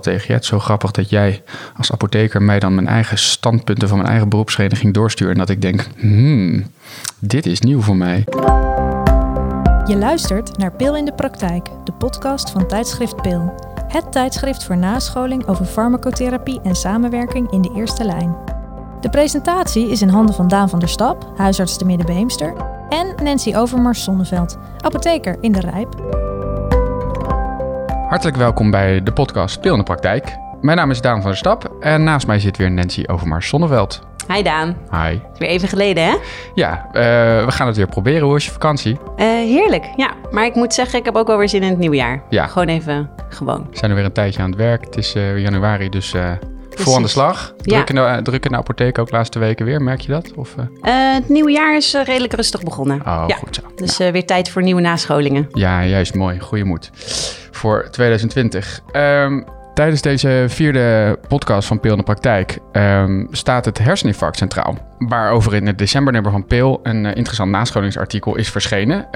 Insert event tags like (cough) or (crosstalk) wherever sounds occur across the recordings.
tegen je. Het zo grappig dat jij als apotheker mij dan mijn eigen standpunten van mijn eigen beroepsvereniging doorstuurt. En dat ik denk, hmm, dit is nieuw voor mij. Je luistert naar Pil in de Praktijk, de podcast van tijdschrift Pil. Het tijdschrift voor nascholing over farmacotherapie en samenwerking in de eerste lijn. De presentatie is in handen van Daan van der Stap, huisarts te Middenbeemster, en Nancy Overmars Zonneveld, apotheker in de Rijp. Hartelijk welkom bij de podcast Pil in de Praktijk. Mijn naam is Daan van der Stap en naast mij zit weer Nancy Overmars Zonneveld. Hi Daan. Hi. Weer even geleden, hè? Ja, uh, we gaan het weer proberen. Hoe is je vakantie? Uh, heerlijk, ja. Maar ik moet zeggen, ik heb ook wel weer zin in het nieuwe jaar. Ja. Gewoon even gewoon. We zijn er weer een tijdje aan het werk. Het is uh, januari, dus voor aan de slag. Druk, in de, druk in de apotheek ook laatste weken weer, merk je dat? Of, het nieuwe jaar is redelijk rustig begonnen. Oh, ja. goed zo. Dus weer tijd voor nieuwe nascholingen. Ja, juist mooi. Goeie moed voor 2020. Um, tijdens deze vierde podcast van Peel in de Praktijk um, staat het herseninfarct centraal. Waarover in het decembernummer van Peel een interessant nascholingsartikel is verschenen.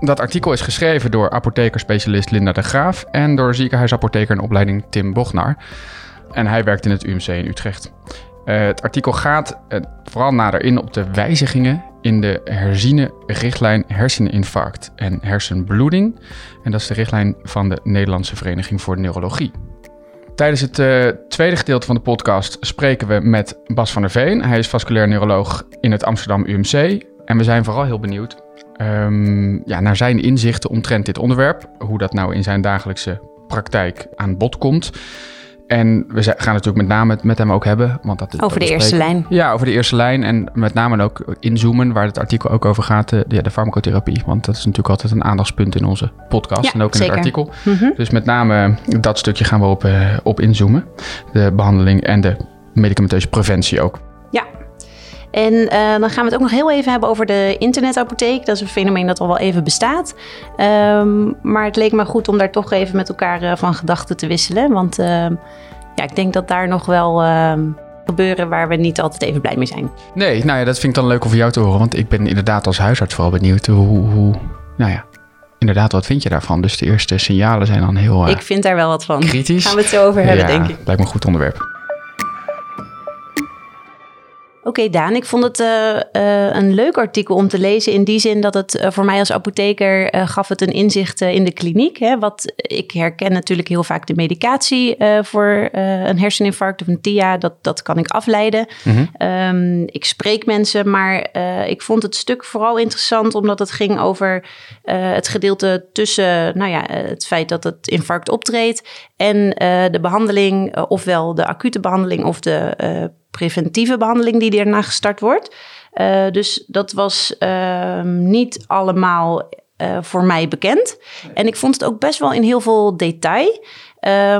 Dat artikel is geschreven door apothekerspecialist Linda de Graaf en door ziekenhuisapotheker in opleiding Tim Bochnar. En hij werkt in het UMC in Utrecht. Uh, het artikel gaat vooral nader in op de wijzigingen in de herziene richtlijn herseninfarct en hersenbloeding. En dat is de richtlijn van de Nederlandse Vereniging voor Neurologie. Tijdens het uh, tweede gedeelte van de podcast spreken we met Bas van der Veen. Hij is vasculair neuroloog in het Amsterdam UMC. En we zijn vooral heel benieuwd um, ja, naar zijn inzichten omtrent dit onderwerp. Hoe dat nou in zijn dagelijkse praktijk aan bod komt. En we gaan natuurlijk met name met hem ook hebben. Want dat over de eerste lijn. Ja, over de eerste lijn. En met name ook inzoomen, waar het artikel ook over gaat, de, de farmacotherapie. Want dat is natuurlijk altijd een aandachtspunt in onze podcast ja, en ook in zeker. het artikel. Mm -hmm. Dus met name dat stukje gaan we op, uh, op inzoomen. De behandeling en de medicamenteuze preventie ook. En uh, dan gaan we het ook nog heel even hebben over de internetapotheek. Dat is een fenomeen dat al wel even bestaat. Um, maar het leek me goed om daar toch even met elkaar uh, van gedachten te wisselen. Want uh, ja, ik denk dat daar nog wel ehm, gebeuren waar we niet altijd even blij mee zijn. Nee, nou ja, dat vind ik dan leuk om van jou te horen. Want ik ben inderdaad als huisarts vooral benieuwd hoe, hoe nou ja, inderdaad, wat vind je daarvan? Dus de eerste signalen zijn dan heel Ik vind daar wel wat van. Kritisch. Gaan we het zo over hebben, ja, denk ik. Lijkt me een goed onderwerp. Oké, okay, Daan, ik vond het uh, uh, een leuk artikel om te lezen. In die zin dat het uh, voor mij als apotheker gaf het een inzicht in de kliniek. Hè, wat ik herken natuurlijk heel vaak de medicatie voor een herseninfarct of een TIA. Dat, dat kan ik afleiden. Mhm. Mm -hmm. um, ik spreek mensen, maar ik vond het stuk vooral interessant omdat het ging over het gedeelte tussen nou ja, het feit dat het infarct optreedt en de behandeling, ofwel de acute behandeling of de preventieve behandeling die daarna gestart wordt. Uh, dus dat was uh, niet allemaal uh, voor mij bekend. En ik vond het ook best wel in heel veel detail.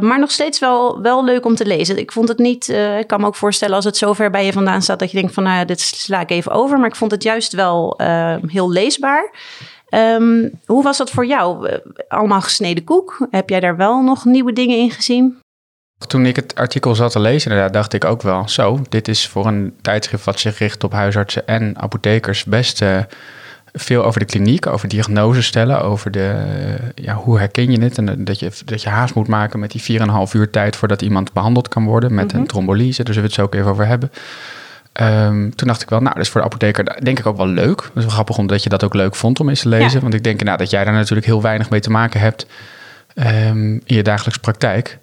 maar nog steeds wel, wel leuk om te lezen. Ik vond het niet. ik kan me ook voorstellen als het zo ver bij je vandaan staat dat je denkt van nou, dit sla ik even over. Maar ik vond het juist wel heel leesbaar. Um, hoe was dat voor jou? Allemaal gesneden koek. Heb jij daar wel nog nieuwe dingen in gezien? Toen ik het artikel zat te lezen, dacht ik ook wel, zo, dit is voor een tijdschrift wat zich richt op huisartsen en apothekers best uh, veel over de kliniek, over diagnose stellen, over de, uh, ja, hoe herken je het en dat je, dat je haast moet maken met die 4,5 uur tijd voordat iemand behandeld kan worden met mm -hmm. een trombolyse, daar zullen we het zo ook even over hebben. Um, toen dacht ik wel, nou, dat is voor de apotheker denk ik ook wel leuk. Dat is wel grappig omdat je dat ook leuk vond om eens te lezen. Ja. Want ik denk nou, dat jij daar natuurlijk heel weinig mee te maken hebt um, in je dagelijkse praktijk.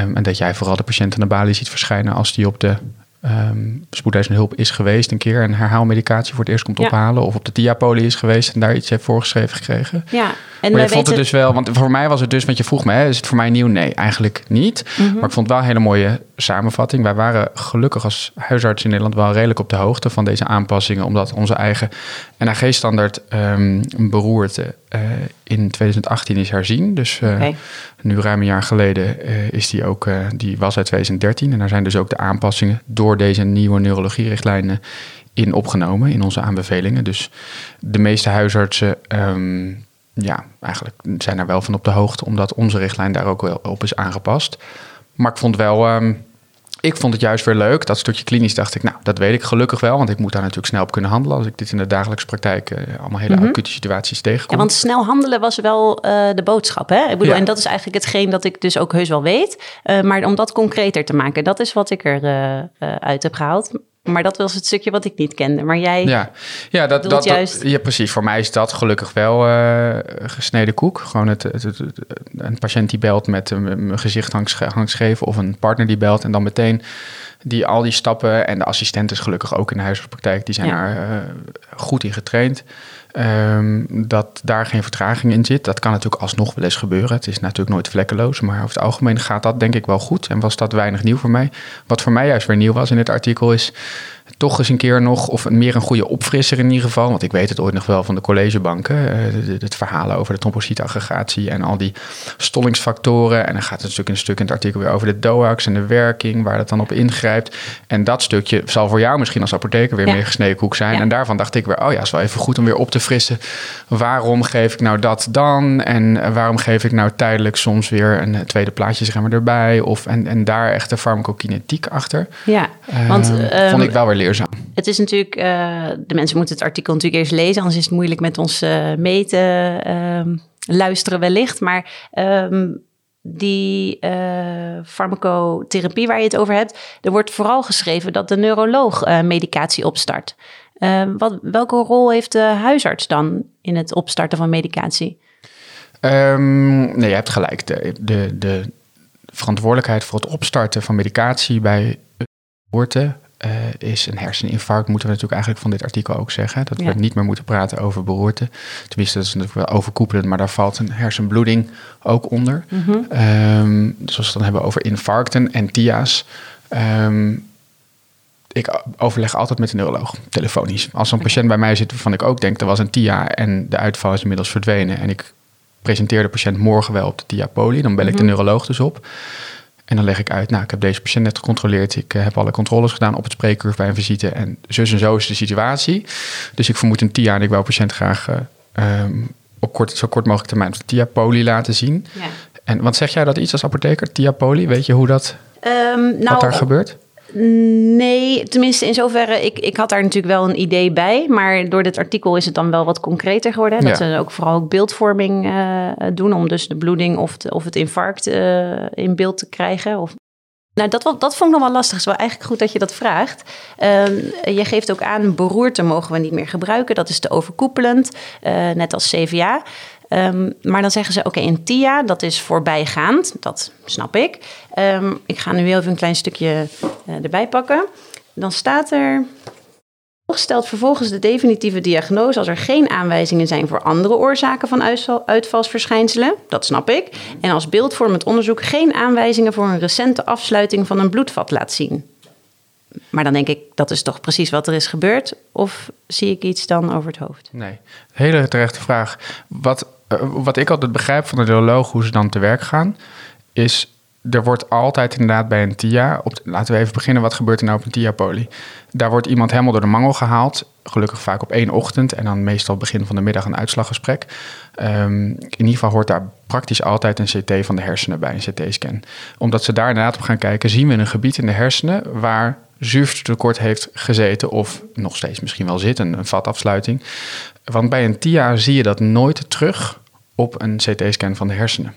Um, en dat jij vooral de patiënt aan de balie ziet verschijnen als die op de um, spoedeisende hulp is geweest een keer en herhaalmedicatie voor het eerst komt ja. ophalen. Of op de diapolie is geweest en daar iets heeft voorgeschreven gekregen. Ja, en maar je vond het dus wel, want voor mij was het dus, want je vroeg me, hè, is het voor mij nieuw? Nee, eigenlijk niet. Mhm. Mm -hmm. Maar ik vond het wel een hele mooie samenvatting. Wij waren gelukkig als huisarts in Nederland wel redelijk op de hoogte van deze aanpassingen, omdat onze eigen NAG-standaard um, beroerte uh, in 2018 is herzien. Dus uh, okay. nu ruim een jaar geleden uh, is die ook, die was uit 2013. En daar zijn dus ook de aanpassingen door deze nieuwe neurologierichtlijnen in opgenomen in onze aanbevelingen. Dus de meeste huisartsen um, ja, eigenlijk zijn er wel van op de hoogte, omdat onze richtlijn daar ook wel op is aangepast. Maar ik vond wel, um, ik vond het juist weer leuk. Dat stukje klinisch dacht ik, nou, dat weet ik gelukkig wel. Want ik moet daar natuurlijk snel op kunnen handelen. Als ik dit in de dagelijkse praktijk uh, allemaal hele Mhm. acute situaties tegenkom. Ja, want snel handelen was wel eh, de boodschap. Hè? Ik bedoel, Ja. En dat is eigenlijk hetgeen dat ik dus ook heus wel weet. Eh, maar om dat concreter te maken, dat is wat ik er eh, eh, uit heb gehaald. Maar dat was het stukje wat ik niet kende. Maar jij, Ja, ja, dat, dat, dat- juist- ja, precies. Voor mij is dat gelukkig wel eh, gesneden koek. Gewoon het, het, het- het- een patiënt die belt met een mijn gezicht hangs- of een partner die belt en dan meteen die al die stappen en de assistent is gelukkig ook in de huisartspraktijk. Die zijn Ja. daar eh, goed in getraind. Ehm, dat daar geen vertraging in zit. Dat kan natuurlijk alsnog wel eens gebeuren. Het is natuurlijk nooit vlekkeloos, maar over het algemeen gaat dat denk ik wel goed. En was dat weinig nieuw voor mij. Wat voor mij juist weer nieuw was in dit artikel is toch eens een keer nog, of meer een goede opfrisser in ieder geval. Want ik weet het ooit nog wel van de collegebanken. eh, het verhaal over de trombocytaggregatie en al die stollingsfactoren. En dan gaat het natuurlijk een stuk in het artikel weer over de DOAX en de werking, waar dat dan op ingrijpt. En dat stukje zal voor jou misschien als apotheker weer Ja. meer gesneden koek zijn. Ja. En daarvan dacht ik weer, oh ja, is wel even goed om weer op te frissen. Waarom geef ik nou dat dan? En waarom geef ik nou tijdelijk soms weer een tweede plaatje zeg maar, erbij? Of, en, en daar echt de farmacokinetiek achter. ja. Want Eh, ehm, vond ik wel weer leerzaam. het is natuurlijk, eh, de mensen moeten het artikel natuurlijk eerst lezen, anders is het moeilijk met ons eh, mee te ehm, luisteren wellicht. Maar ehm, die eh, farmacotherapie waar je het over hebt, er wordt vooral geschreven dat de neuroloog eh, medicatie opstart. Ehm, wat, welke rol heeft de huisarts dan in het opstarten van medicatie? Ehm, nee, je hebt gelijk. De, de, de verantwoordelijkheid voor het opstarten van medicatie bij geboorte eh, is een herseninfarct, moeten we natuurlijk eigenlijk van dit artikel ook zeggen. Dat Ja. we niet meer moeten praten over beroerte. Tenminste, dat is natuurlijk wel overkoepelend, maar daar valt een hersenbloeding ook onder. Ehm, dus als we het dan hebben over infarcten en TIA's. ehm, ik overleg altijd met de neuroloog, telefonisch. Als zo'n patiënt bij mij zit waarvan ik ook denk... er was een TIA en de uitval is inmiddels verdwenen... en ik presenteer de patiënt morgen wel op de TIA poli... dan bel ik de neuroloog dus op. En dan leg ik uit, nou, ik heb deze patiënt net gecontroleerd... ik eh, heb alle controles gedaan op het spreekuur bij een visite... en zus en zo is de situatie. Dus ik vermoed een TIA en ik wou de patiënt graag... eh, ehm, op kort, zo kort mogelijk termijn de TIA poli laten zien. Ja. En wat zeg jij dat iets als apotheker, TIA poli? Weet je hoe dat, Ehm, nou, wat daar gebeurt? Nee, tenminste in zoverre, ik, ik had daar natuurlijk wel een idee bij, maar door dit artikel is het dan wel wat concreter geworden. hè, Dat Ja. ze ook vooral ook beeldvorming eh, doen om dus de bloeding of, de- of het infarct eh, in beeld te krijgen. Of... Nou, dat, dat vond ik nog wel lastig. Het is wel eigenlijk goed dat je dat vraagt. Ehm, je geeft ook aan, beroerte mogen we niet meer gebruiken. Dat is te overkoepelend, eh, net als CVA. Ehm, maar dan zeggen ze, oké, een TIA, dat is voorbijgaand. Dat snap ik. Ehm, ik ga nu heel even een klein stukje eh, erbij pakken. Dan staat er... Stelt vervolgens de definitieve diagnose als er geen aanwijzingen zijn voor andere oorzaken van uitval- uitvalsverschijnselen. Dat snap ik. En als beeldvormend onderzoek geen aanwijzingen voor een recente afsluiting van een bloedvat laat zien. Maar dan denk ik, dat is toch precies wat er is gebeurd? Of zie ik iets dan over het hoofd? Nee, hele terechte vraag. Wat, wat ik altijd begrijp van de neuroloog, hoe ze dan te werk gaan, is er wordt altijd inderdaad bij een TIA, laten we even beginnen, wat gebeurt er nou op een TIA-poli? Daar wordt iemand helemaal door de mangel gehaald, gelukkig vaak op één ochtend en dan meestal begin van de middag een uitslaggesprek. Ehm, in ieder geval hoort daar praktisch altijd een CT van de hersenen bij, een CT-scan. Omdat ze daar inderdaad op gaan kijken, zien we een gebied in de hersenen waar zuurstoftekort heeft gezeten of nog steeds misschien wel zit, een, een vatafsluiting. Want bij een TIA zie je dat nooit terug op een CT-scan van de hersenen.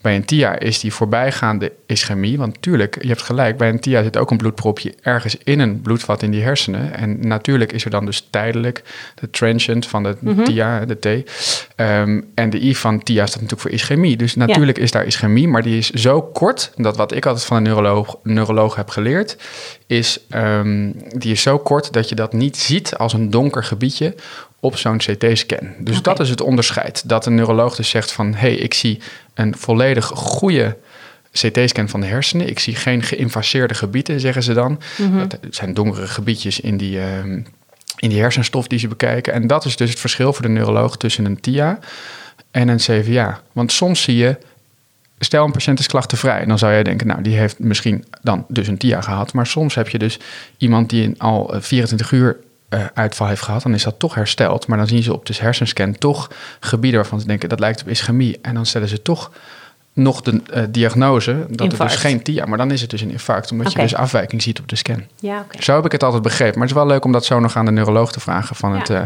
Bij een TIA is die voorbijgaande ischemie. Want tuurlijk, je hebt gelijk, bij een TIA zit ook een bloedpropje ergens in een bloedvat in die hersenen. En natuurlijk is er dan dus tijdelijk de transient van de TIA, de T. Ehm, en de I van TIA staat natuurlijk voor ischemie. Dus natuurlijk is daar ischemie, maar die is zo kort. Dat wat ik altijd van een neuroloog, neuroloog heb geleerd, is ehm, die is zo kort dat je dat niet ziet als een donker gebiedje op zo'n CT-scan. Dus dat is het onderscheid. Dat een neuroloog dus zegt van... hé, hey, ik zie een volledig goede CT-scan van de hersenen. Ik zie geen geïnfaseerde gebieden, zeggen ze dan. Dat zijn donkere gebiedjes in die, ehm, in die hersenstof die ze bekijken. En dat is dus het verschil voor de neuroloog tussen een TIA en een CVA. Want soms zie je... Stel een patiënt is klachtenvrij, dan zou jij denken, nou die heeft misschien dan dus een TIA gehad. Maar soms heb je dus iemand die al eh, 24 uur eh, uitval heeft gehad, dan is dat toch hersteld. Maar dan zien ze op de hersenscan toch gebieden waarvan ze denken dat lijkt op ischemie. En dan stellen ze toch nog de uh, diagnose dat Infarct. het dus geen TIA, maar dan is het dus een infarct, omdat je dus afwijking ziet op de scan. Ja. Zo heb ik het altijd begrepen. Maar het is wel leuk om dat zo nog aan de neuroloog te vragen van Ja. het, eh,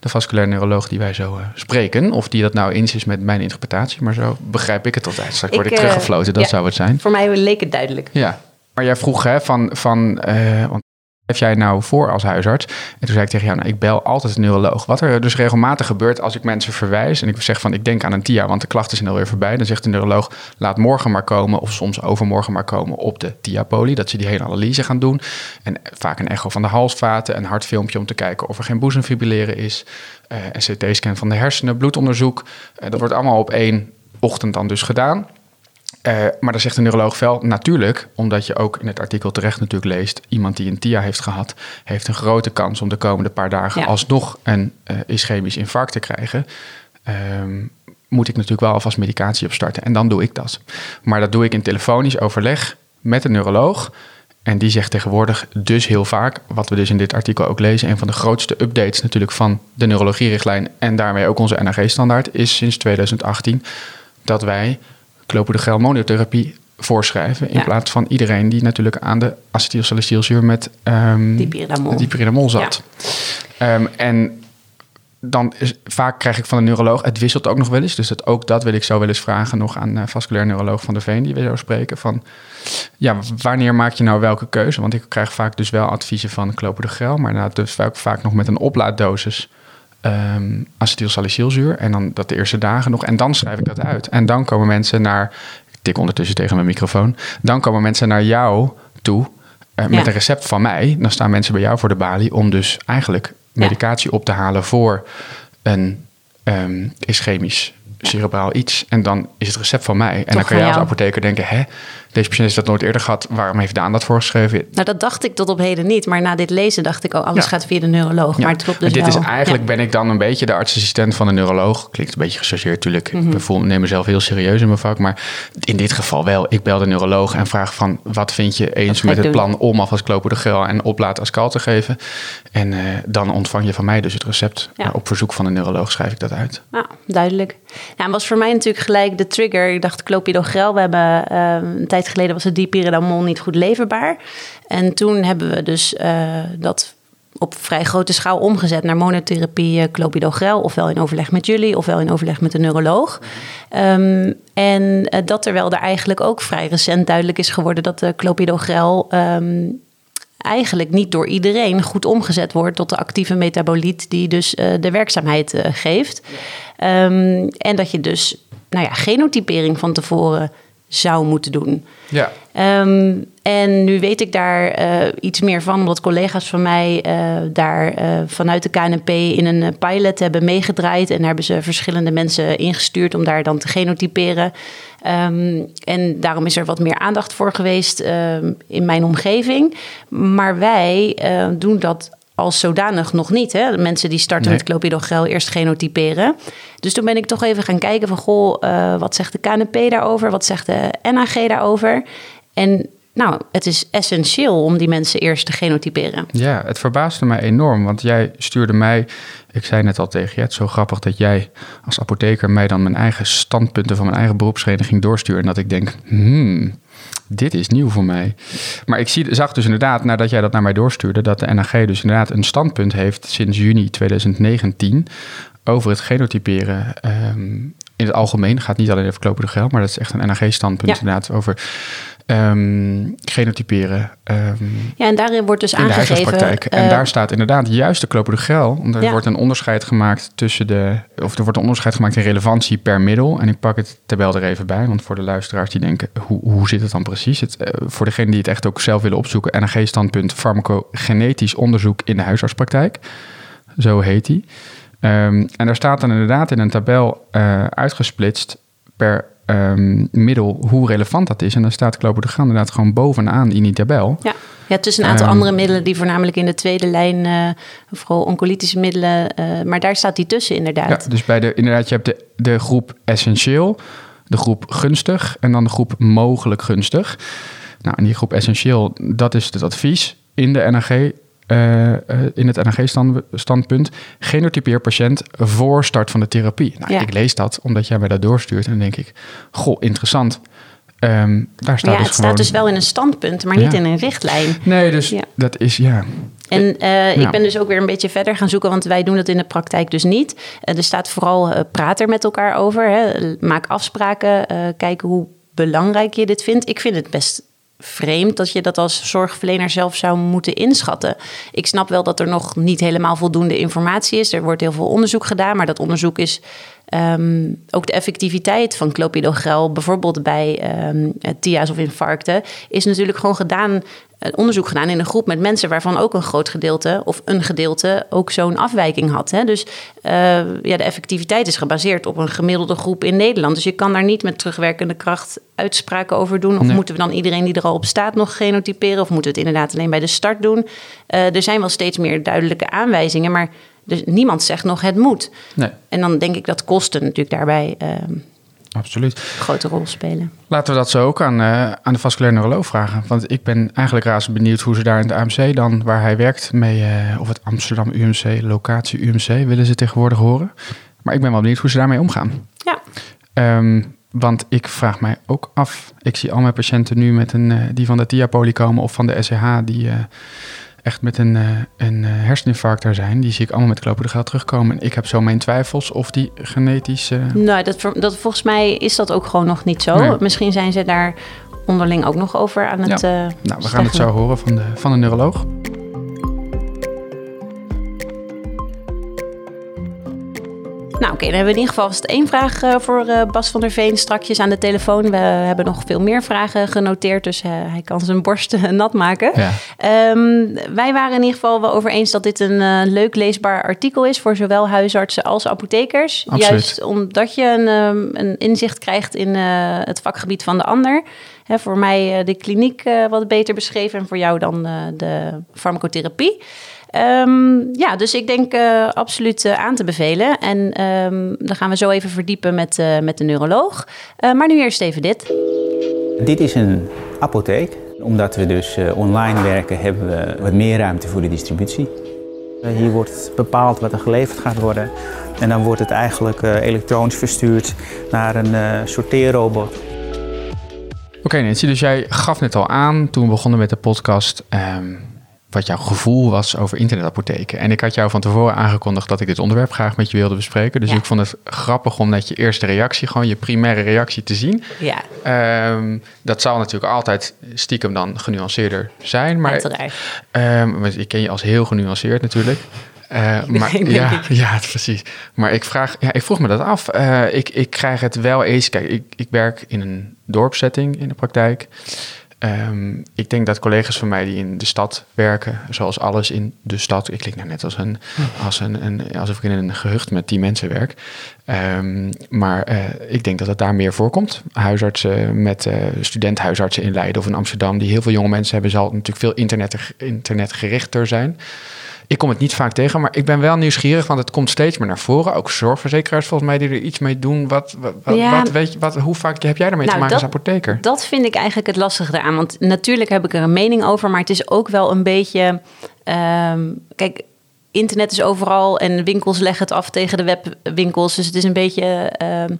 de vasculaire neuroloog die wij zo eh, spreken. Of die dat nou eens is met mijn interpretatie. Maar zo begrijp ik het altijd. Straks word ik, Ik, eh, teruggefloten, dat ja. zou het zijn. Voor mij leek het duidelijk. Ja. Maar jij vroeg hè, van, van eh, want heb jij nou voor als huisarts? En toen zei ik tegen jou, nou, ik bel altijd een neuroloog. Wat er dus regelmatig gebeurt als ik mensen verwijs... en ik zeg van, ik denk aan een TIA, want de klachten zijn alweer voorbij... dan zegt de neuroloog, laat morgen maar komen... of soms overmorgen maar komen op de TIA-poli... dat ze die hele analyse gaan doen. En vaak een echo van de halsvaten, een hartfilmpje... om te kijken of er geen boezemfibrilleren is... eh, een CT-scan van de hersenen, bloedonderzoek. Eh, dat wordt allemaal op één ochtend dan dus gedaan... Eh, maar dan zegt de neuroloog wel, natuurlijk, omdat je ook in het artikel terecht natuurlijk leest, iemand die een TIA heeft gehad, heeft een grote kans om de komende paar dagen Ja. alsnog een eh, ischemisch infarct te krijgen. Ehm, moet ik natuurlijk wel alvast medicatie opstarten en dan doe ik dat. Maar dat doe ik in telefonisch overleg met een neuroloog. En die zegt tegenwoordig dus heel vaak, wat we dus in dit artikel ook lezen, een van de grootste updates natuurlijk van de neurologierichtlijn en daarmee ook onze NAG-standaard, is sinds 2018 dat wij clopidogrel monotherapie voorschrijven. In Ja. plaats van iedereen die natuurlijk aan de acetylsalicylzuur met um, Dipyridamol. dipyridamol zat. Ehm, en dan is, vaak krijg ik van de neuroloog, het wisselt ook nog wel eens. Dus dat, ook dat wil ik zo wel eens vragen nog aan uh, vasculair neuroloog van de Veen, die we zo spreken. Van, ja, wanneer maak je nou welke keuze? Want ik krijg vaak dus wel adviezen van clopidogrel, maar inderdaad dus vaak, vaak nog met een oplaaddosis um, acetylsalicylzuur. En dan dat de eerste dagen nog. En dan schrijf ik dat uit. En dan komen mensen naar... Ik tik ondertussen tegen mijn microfoon. Dan komen mensen naar jou toe uh, met Ja. een recept van mij. Dan staan mensen bij jou voor de balie... om dus eigenlijk medicatie op te halen voor een um, ischemisch cerebraal iets. En dan is het recept van mij. En Toch dan kan jij als apotheker denken... hè, deze patiënt heeft dat nooit eerder gehad. Waarom heeft Daan dat voorgeschreven? Nou, dat dacht ik tot op heden niet. Maar na dit lezen dacht ik, oh, alles Ja. gaat via de neuroloog. Ja, Maar het klopt dus dit wel. is eigenlijk, Ja. ben ik dan een beetje de artsassistent van de neuroloog. Klinkt een beetje gechargeerd natuurlijk. Mhm. Ik voel, neem mezelf heel serieus in mijn vak. Maar in dit geval wel. Ik bel de neuroloog en vraag van... wat vind je eens met ik het doen? plan om alvast clopidogrel en oplaat ascal te geven? En eh, dan ontvang je van mij dus het recept. Ja. Maar op verzoek van de neuroloog schrijf ik dat uit. Nou, duidelijk. Ja, en was voor mij natuurlijk gelijk de trigger. Ik dacht clopidogrel. We hebben eh, een tijd geleden was het dipyridamol niet goed leverbaar. En toen hebben we dus eh, dat op vrij grote schaal omgezet naar monotherapie eh, clopidogrel. Ofwel in overleg met jullie, ofwel in overleg met de neuroloog. Ehm, en eh, dat terwijl er eigenlijk ook vrij recent duidelijk is geworden dat de clopidogrel ehm, eigenlijk niet door iedereen goed omgezet wordt tot de actieve metaboliet die dus de werkzaamheid geeft. Ehm, en dat je dus nou ja, genotypering van tevoren zou moeten doen. Ja. Ehm, en nu weet ik daar eh, iets meer van, omdat collega's van mij eh, daar eh, vanuit de KNP in een pilot hebben meegedraaid. En daar hebben ze verschillende mensen ingestuurd om daar dan te genotyperen. Ehm, en daarom is er wat meer aandacht voor geweest ehm, in mijn omgeving. Maar wij doen dat als zodanig nog niet. Hè? De mensen die starten Nee. met clopidogrel eerst genotyperen. Dus toen ben ik toch even gaan kijken van... goh, eh, wat zegt de KNP daarover? Wat zegt de NAG daarover? En nou, het is essentieel om die mensen eerst te genotyperen. Ja, het verbaasde mij enorm, want jij stuurde mij, ik zei net al tegen je, het is zo grappig dat jij als apotheker mij dan mijn eigen standpunten van mijn eigen beroepsvereniging doorstuurt en dat ik denk, hmm, dit is nieuw voor mij. Maar ik zie, zag dus inderdaad, nadat jij dat naar mij doorstuurde, dat de NAG dus inderdaad een standpunt heeft sinds juni 2019 over het genotyperen ehm, in het algemeen. gaat niet alleen over clopidogrel, maar dat is echt een NAG-standpunt Ja. inderdaad over ehm, genotyperen. ehm, Ja, en daarin wordt dus in de aangegeven... huisartspraktijk. En eh, daar staat inderdaad juist de clopidogrel. Er Ja. wordt een onderscheid gemaakt tussen de... Of er wordt een onderscheid gemaakt in relevantie per middel. En ik pak het tabel er even bij. Want voor de luisteraars die denken, hoe, hoe zit het dan precies? Het, eh, voor degenen die het echt ook zelf willen opzoeken... NAG-standpunt farmacogenetisch onderzoek in de huisartspraktijk. Zo heet die. Ehm, en daar staat dan inderdaad in een tabel eh, uitgesplitst per ehm, middel hoe relevant dat is. En dan staat clopidogrel inderdaad gewoon bovenaan in die tabel. Ja. ja, tussen een aantal Ehm, andere middelen die voornamelijk in de tweede lijn... eh, vooral oncolytische middelen, eh, maar daar staat die tussen inderdaad. Ja, dus bij de, inderdaad, je hebt de, de groep essentieel, de groep gunstig en dan de groep mogelijk gunstig. Nou, en die groep essentieel, dat is het advies in de NAG. Eh, eh, in het NAG-standpunt. Genotypeer patiënt voor start van de therapie. Nou, Ja. ik lees dat omdat jij mij dat doorstuurt. En dan denk ik, goh, interessant. Ehm, daar staat ja, dus het gewoon... staat dus wel in een standpunt, maar niet in een richtlijn. Nee, dus Ja. dat is, ja... En eh, ik ben dus ook weer een beetje verder gaan zoeken, want wij doen dat in de praktijk dus niet. Er staat vooral eh, praat er met elkaar over. Hè. Maak afspraken, kijken hoe belangrijk je dit vindt. Ik vind het best vreemd dat je dat als zorgverlener zelf zou moeten inschatten. Ik snap wel dat er nog niet helemaal voldoende informatie is. Er wordt heel veel onderzoek gedaan, maar dat onderzoek is ehm, ook de effectiviteit van clopidogrel, bijvoorbeeld bij ehm TIA's of infarcten, is natuurlijk gewoon gedaan, een onderzoek gedaan in een groep met mensen waarvan ook een groot gedeelte of een gedeelte ook zo'n afwijking had. Hè? Dus eh, ja, de effectiviteit is gebaseerd op een gemiddelde groep in Nederland. Dus je kan daar niet met terugwerkende kracht uitspraken over doen. Of Nee. moeten we dan iedereen die er al op staat nog genotyperen? Of moeten we het inderdaad alleen bij de start doen? Eh, er zijn wel steeds meer duidelijke aanwijzingen, maar dus niemand zegt nog het moet. Nee, En dan denk ik dat kosten natuurlijk daarbij eh, absoluut. grote rol spelen. Laten we dat zo ook aan, eh, aan de vasculair neuroloog vragen. Want ik ben eigenlijk razend benieuwd hoe ze daar in het AMC dan, waar hij werkt, mee, eh, of het Amsterdam UMC, locatie UMC, willen ze tegenwoordig horen. Maar ik ben wel benieuwd hoe ze daarmee omgaan. Ja, Ehm, want ik vraag mij ook af. Ik zie al mijn patiënten nu met een, eh, die van de TIA-poli komen of van de SCH, die echt met een, eh, een eh, herseninfarct daar zijn. Die zie ik allemaal met clopidogrel terugkomen. En ik heb zo mijn twijfels of die genetisch... eh, nou, dat, dat, volgens mij is dat ook gewoon nog niet zo. Nee. Misschien zijn ze daar onderling ook nog over aan het. nou, we gaan het zo horen van de, van de neuroloog. Nou, oké, dan hebben we in ieder geval vast één vraag eh, voor eh, Bas van der Veen strakjes aan de telefoon. We hebben nog veel meer vragen genoteerd, dus eh, hij kan zijn borst (laughs) nat maken. Ja. Ehm, wij waren in ieder geval wel over eens dat dit een leuk leesbaar artikel is voor zowel huisartsen als apothekers. Absoluut. Juist omdat je een, ehm, een inzicht krijgt in het vakgebied van de ander. Voor mij de kliniek wat beter beschreven en voor jou dan de farmacotherapie. Ehm, ja, dus ik denk eh, absoluut eh, aan te bevelen. En ehm, dan gaan we zo even verdiepen met, eh, met de neuroloog. Eh, maar nu eerst even dit. Dit is een apotheek. Omdat we dus eh, online werken, hebben we wat meer ruimte voor de distributie. Hier wordt bepaald wat er geleverd gaat worden. En dan wordt het eigenlijk eh, elektronisch verstuurd naar een eh, sorteerrobot. Oké Nancy, dus jij gaf net al aan toen we begonnen met de podcast... ehm, wat jouw gevoel was over internetapotheken. En ik had jou van tevoren aangekondigd dat ik dit onderwerp graag met je wilde bespreken. Dus Ja. ik vond het grappig om net je eerste reactie, gewoon je primaire reactie te zien. Ja, Ehm, dat zal natuurlijk altijd stiekem dan genuanceerder zijn. Maar want ik ken je als heel genuanceerd natuurlijk. Eh, (laughs) maar, ja, (laughs) ja, precies. Maar ik, vraag, ja, ik vroeg me dat af. Eh, ik, ik krijg het wel eens. Kijk, ik, ik werk in een dorpssetting in de praktijk. Ehm, ik denk dat collega's van mij die in de stad werken, zoals alles in de stad. Ik klink nou net als een, als een, een, alsof ik in een gehucht met tien mensen werk. Ehm, maar eh, ik denk dat het daar meer voorkomt. Huisartsen met eh studenthuisartsen in Leiden of in Amsterdam, die heel veel jonge mensen hebben, zal het natuurlijk veel internet, internetgerichter zijn. Ik kom het niet vaak tegen, maar ik ben wel nieuwsgierig, want het komt steeds meer naar voren. Ook zorgverzekeraars volgens mij die er iets mee doen. Wat, wat, wat- Ja. wat weet je, wat, hoe vaak heb jij daarmee Nou, te maken dat- als apotheker? Dat vind ik eigenlijk het lastige eraan. Want natuurlijk heb ik er een mening over, maar het is ook wel een beetje. ehm, kijk, internet is overal en winkels leggen het af tegen de webwinkels. Dus het is een beetje ehm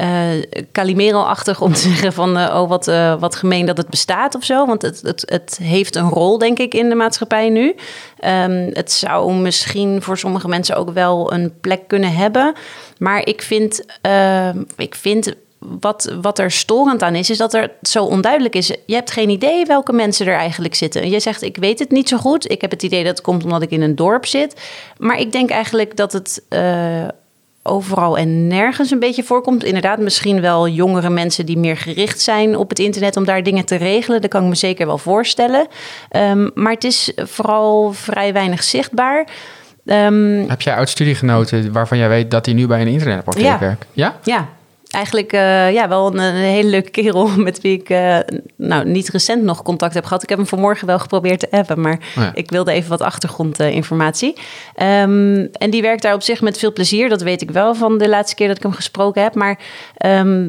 eh, om te (laughs) zeggen van... eh, oh, wat, eh, wat gemeen dat het bestaat of zo. Want het, het, het heeft een rol, denk ik, in de maatschappij nu. Ehm, het zou misschien voor sommige mensen ook wel een plek kunnen hebben. Maar ik vind, ehm, ik vind wat, wat er storend aan is, is dat er zo onduidelijk is. Je hebt geen idee welke mensen er eigenlijk zitten. Je zegt, ik weet het niet zo goed. Ik heb het idee dat het komt omdat ik in een dorp zit. Maar ik denk eigenlijk dat het eh, overal en nergens een beetje voorkomt. Inderdaad, misschien wel jongere mensen die meer gericht zijn op het internet om daar dingen te regelen. Dat kan ik me zeker wel voorstellen. Ehm, maar het is vooral vrij weinig zichtbaar. Ehm, Heb jij oud-studiegenoten waarvan jij weet dat die nu bij een internetapotheek Ja. werken? Ja? Ja, eigenlijk eh, ja, wel een, een hele leuke kerel (laughs) met wie ik eh, nou, niet recent nog contact heb gehad. Ik heb hem vanmorgen wel geprobeerd te appen, maar Oh ja. ik wilde even wat achtergrondinformatie. Ehm, en die werkt daar op zich met veel plezier. Dat weet ik wel van de laatste keer dat ik hem gesproken heb. Maar ehm,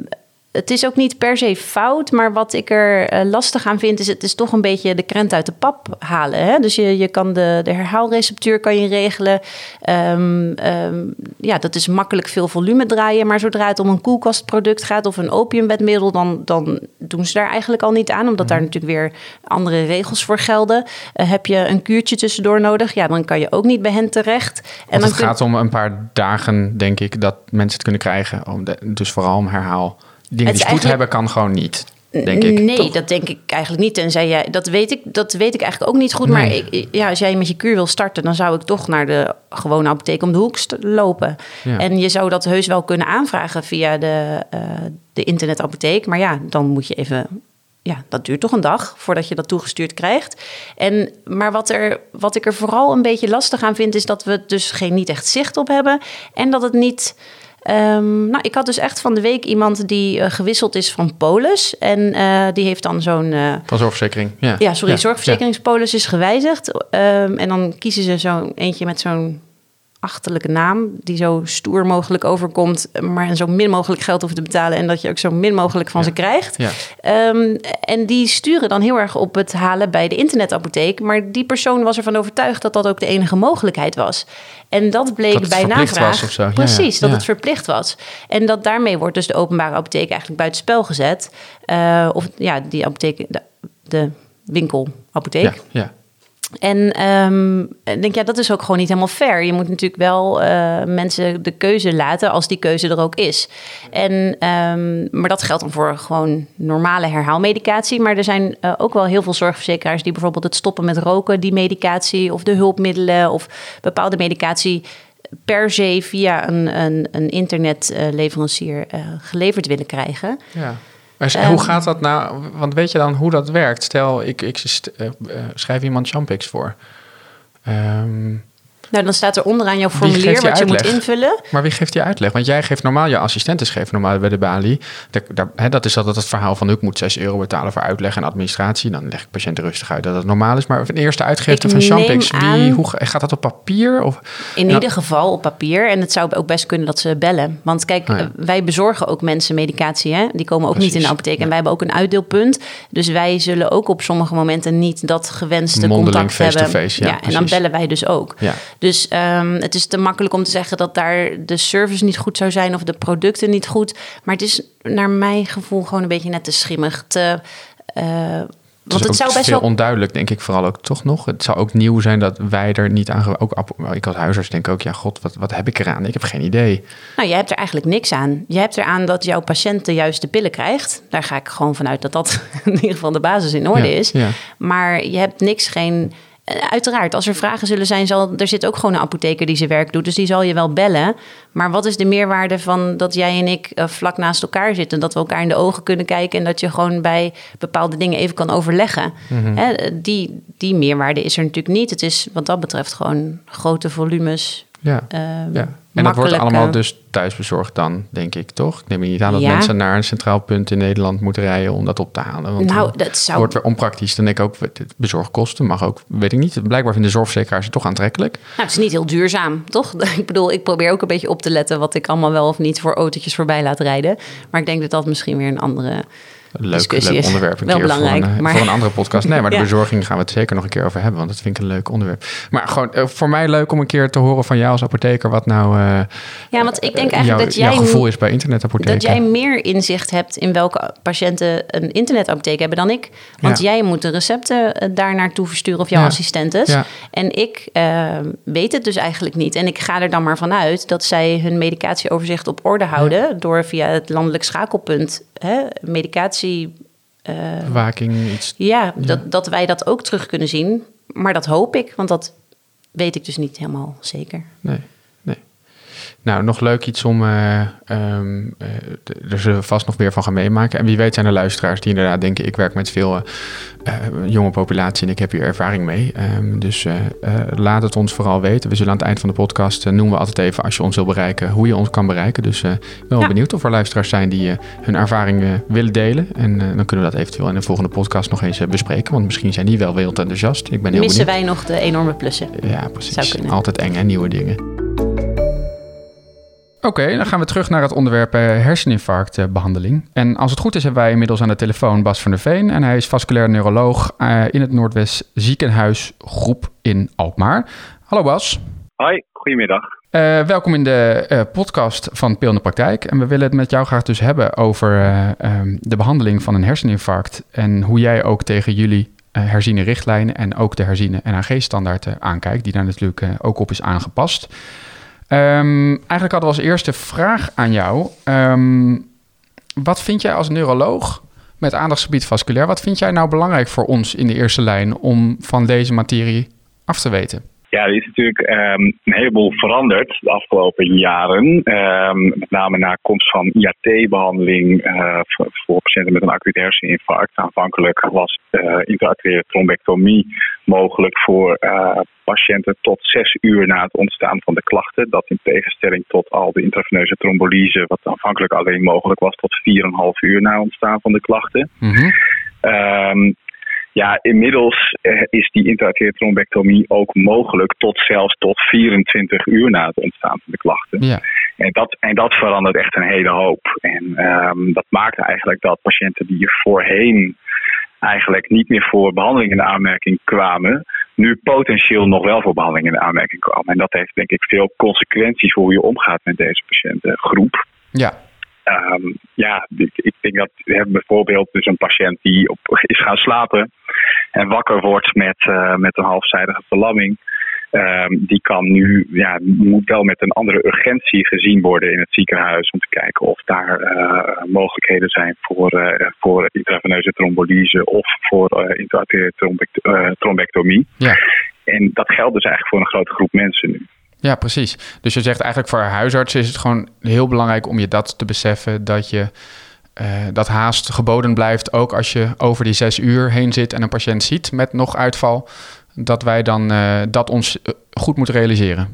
het is ook niet per se fout, maar wat ik er eh, lastig aan vind, is het is toch een beetje de krent uit de pap halen. Hè? Dus je, je kan de, de herhaalreceptuur kan je regelen. Ehm, ehm, ja, dat is makkelijk veel volume draaien. Maar zodra het om een koelkastproduct gaat of een opiumwetmiddel, dan, dan doen ze daar eigenlijk al niet aan, omdat daar natuurlijk weer andere regels voor gelden. Eh, heb je een kuurtje tussendoor nodig, ja, dan kan je ook niet bij hen terecht. En Want dan het kun- gaat om een paar dagen, denk ik, dat mensen het kunnen krijgen. Om de- dus vooral om herhaal. Dingen die spoed eigenlijk- hebben, kan gewoon niet, denk ik. Nee, toch? dat denk ik eigenlijk niet. Tenzij jij, dat weet ik, dat weet ik eigenlijk ook niet goed. Maar ik, ja, als jij met je kuur wil starten, dan zou ik toch naar de gewone apotheek om de hoek lopen. Ja. En je zou dat heus wel kunnen aanvragen via de, eh, de internetapotheek. Maar ja, dan moet je even. Ja, dat duurt toch een dag voordat je dat toegestuurd krijgt. En, maar wat, er, wat ik er vooral een beetje lastig aan vind, is dat we dus geen niet echt zicht op hebben. En dat het niet. Ehm, nou, ik had dus echt van de week iemand die eh, gewisseld is van Polis. En eh, die heeft dan zo'n. eh, Van zorgverzekering. Ja, ja, sorry, Ja, zorgverzekeringspolis is gewijzigd. Ehm, en dan kiezen ze zo'n eentje met zo'n achterlijke naam... die zo stoer mogelijk overkomt... maar zo min mogelijk geld hoeft te betalen... en dat je ook zo min mogelijk van Ja. ze krijgt. Ja. Ehm, en die sturen dan heel erg op het halen bij de internetapotheek. Maar die persoon was ervan overtuigd dat dat ook de enige mogelijkheid was. En dat bleek Dat bij navraag. Ja. Precies, dat het verplicht was. En dat daarmee wordt dus de openbare apotheek eigenlijk buitenspel gezet. Eh, of ja, die apotheek, de, de ja. En ehm, ik denk, ja, dat is ook gewoon niet helemaal fair. Je moet natuurlijk wel eh, mensen de keuze laten als die keuze er ook is. En, ehm, maar dat geldt dan voor gewoon normale herhaalmedicatie. Maar er zijn eh, ook wel heel veel zorgverzekeraars die bijvoorbeeld het stoppen met roken, die medicatie of de hulpmiddelen of bepaalde medicatie per se via een, een, een internetleverancier eh, geleverd willen krijgen. Ja. Maar Ehm. hoe gaat dat nou? Want weet je dan hoe dat werkt? Stel, ik, ik eh, eh, schrijf iemand Champix voor. Ehm, Nou, dan staat er onderaan jouw formulier wat je moet invullen. maar wie geeft die uitleg? Want jij geeft normaal, je assistenten geven normaal bij de balie. Hè, dat is altijd het verhaal van ik moet 6 euro betalen voor uitleg en administratie. Dan leg ik patiënten rustig uit dat het normaal is. Maar een eerste uitgifte van Champix, wie, hoe, ga- gaat dat op papier? Of, In Ja. ieder geval op papier. En het zou ook best kunnen dat ze bellen. Want kijk, Oh ja. eh, wij bezorgen ook mensen medicatie. Hè? Die komen ook niet in de apotheek. Ja. En wij hebben ook een uitdeelpunt. Dus wij zullen ook op sommige momenten niet dat gewenste Mondeling contact hebben. face-to-face, ja, en dan bellen wij dus ook. Dus ehm, het is te makkelijk om te zeggen dat daar de service niet goed zou zijn of de producten niet goed. Maar het is naar mijn gevoel gewoon een beetje net te schimmig. Te, eh, want het zou best veel wel onduidelijk, denk ik vooral ook toch nog. Het zou ook nieuw zijn dat wij er niet aan... Ook, ik als huisarts denk ook, ja god, wat, wat heb ik eraan? Ik heb geen idee. Nou, je hebt er eigenlijk niks aan. Je hebt eraan dat jouw patiënt de juiste pillen krijgt. Daar ga ik gewoon vanuit dat dat (laughs) in ieder geval de basis in orde Ja, is. ja. Maar je hebt niks, geen... Uiteraard, als er vragen zullen zijn, zal er zit ook gewoon een apotheker die zijn werk doet. Dus die zal je wel bellen. Maar wat is de meerwaarde van dat jij en ik eh, vlak naast elkaar zitten? Dat we elkaar in de ogen kunnen kijken en dat je gewoon bij bepaalde dingen even kan overleggen. Mhm. Hè, die, die meerwaarde is er natuurlijk niet. Het is wat dat betreft gewoon grote volumes. Ja, eh, ja. En dat wordt allemaal dus thuisbezorgd dan, denk ik, toch? Ik neem niet aan dat Ja. mensen naar een centraal punt in Nederland moeten rijden om dat op te halen. Want Nou, dat zou- wordt weer onpraktisch. Dan denk ik ook, bezorgkosten mag ook, weet ik niet. Blijkbaar vinden zorgverzekeraars het toch aantrekkelijk. Nou, het is niet heel duurzaam, toch? (laughs) Ik bedoel, ik probeer ook een beetje op te letten wat ik allemaal wel of niet voor autootjes voorbij laat rijden. Maar ik denk dat dat misschien weer een andere. Leuk, Discussie leuk onderwerp een wel keer belangrijk, voor, een, eh, maar- voor een andere podcast. Nee, maar de (laughs) Ja. bezorging gaan we het zeker nog een keer over hebben, want dat vind ik een leuk onderwerp. Maar gewoon eh, voor mij leuk om een keer te horen van jou als apotheker wat nou eh, Ja, want ik denk eigenlijk dat jij, jouw gevoel is bij internetapotheken. dat jij meer inzicht hebt in welke patiënten een internetapotheek hebben dan ik. Want Ja. jij moet de recepten daar naartoe versturen of jouw Ja. assistentes. En ik weet het dus eigenlijk niet. En ik ga er dan maar vanuit dat zij hun medicatieoverzicht op orde houden door via het landelijk schakelpunt hè, medicatie. Eh, Bewaking, iets. Ja, Dat, dat wij dat ook terug kunnen zien. Maar dat hoop ik, want dat weet ik dus niet helemaal zeker. Nee. Nou, nog leuk iets om. ehm, eh, d- er zullen vast nog meer van gaan meemaken. En wie weet zijn er luisteraars die inderdaad denken: ik werk met veel eh, jonge populatie en ik heb hier ervaring mee. Ehm, dus laat het ons vooral weten. We zullen aan het eind van de podcast noemen we altijd even als je ons wil bereiken, hoe je ons kan bereiken. Dus ik ben wel Ja. benieuwd of er luisteraars zijn die hun ervaring eh, willen delen. En dan kunnen we dat eventueel in de volgende podcast nog eens bespreken. Want misschien zijn die wel wild enthousiast. Ik ben heel Missen benieuwd. wij nog de enorme plussen? Ja, precies. Altijd eng en nieuwe dingen. Oké, dan gaan we terug naar het onderwerp uh, herseninfarctbehandeling. En als het goed is, hebben wij inmiddels aan de telefoon Bas van der Veen. En hij is vasculair neuroloog uh, in het Noordwest Ziekenhuis Groep in Alkmaar. Hallo Bas. Hoi, goedemiddag. Uh, welkom in de podcast van Peel in de Praktijk. En we willen het met jou graag dus hebben over um, de behandeling van een herseninfarct. En hoe jij ook tegen jullie herziene richtlijnen en ook de herziene NAG-standaard aankijkt, die daar natuurlijk ook op is aangepast. Um, eigenlijk hadden we als eerste vraag aan jou. Um, wat vind jij als neuroloog met aandachtsgebied vasculair, wat vind jij nou belangrijk voor ons in de eerste lijn om van deze materie af te weten? Ja, er is natuurlijk um, een heleboel veranderd de afgelopen jaren. Um, met name na komst van IAT-behandeling uh, voor, voor, patiënten met een acute herseninfarct. Aanvankelijk was uh, intraarteriële trombectomie mogelijk voor uh, patiënten tot zes uur na het ontstaan van de klachten. Dat in tegenstelling tot al de intraveneuze trombolyse, wat aanvankelijk alleen mogelijk was tot 4,5 uur na het ontstaan van de klachten. Mm -hmm. um, ja, inmiddels eh, is die intraarteriële trombectomie ook mogelijk tot zelfs tot 24 uur na het ontstaan van de klachten. Ja. En, dat, en dat verandert echt een hele hoop. En um, dat maakt eigenlijk dat patiënten die er voorheen eigenlijk niet meer voor behandeling in de aanmerking kwamen, nu potentieel nog wel voor behandeling in de aanmerking kwamen. En dat heeft denk ik veel consequenties voor hoe je omgaat met deze patiëntengroep. Ja. Um, ja, ik, ik, denk dat we hebben bijvoorbeeld dus een patiënt die op, is gaan slapen en wakker wordt met, uh, met een halfzijdige verlamming. Um, die kan nu, ja, moet wel met een andere urgentie gezien worden in het ziekenhuis om te kijken of daar uh, mogelijkheden zijn voor, uh, voor intraveneuze trombolyse of voor intraarteriële trombect trombectomie. Ja. En dat geldt dus eigenlijk voor een grote groep mensen nu. Ja, precies. Dus je zegt eigenlijk voor huisartsen is het gewoon heel belangrijk om je dat te beseffen dat je uh, dat haast geboden blijft, ook als je over die zes uur heen zit en een patiënt ziet met nog uitval, dat wij dan uh, dat ons goed moeten realiseren.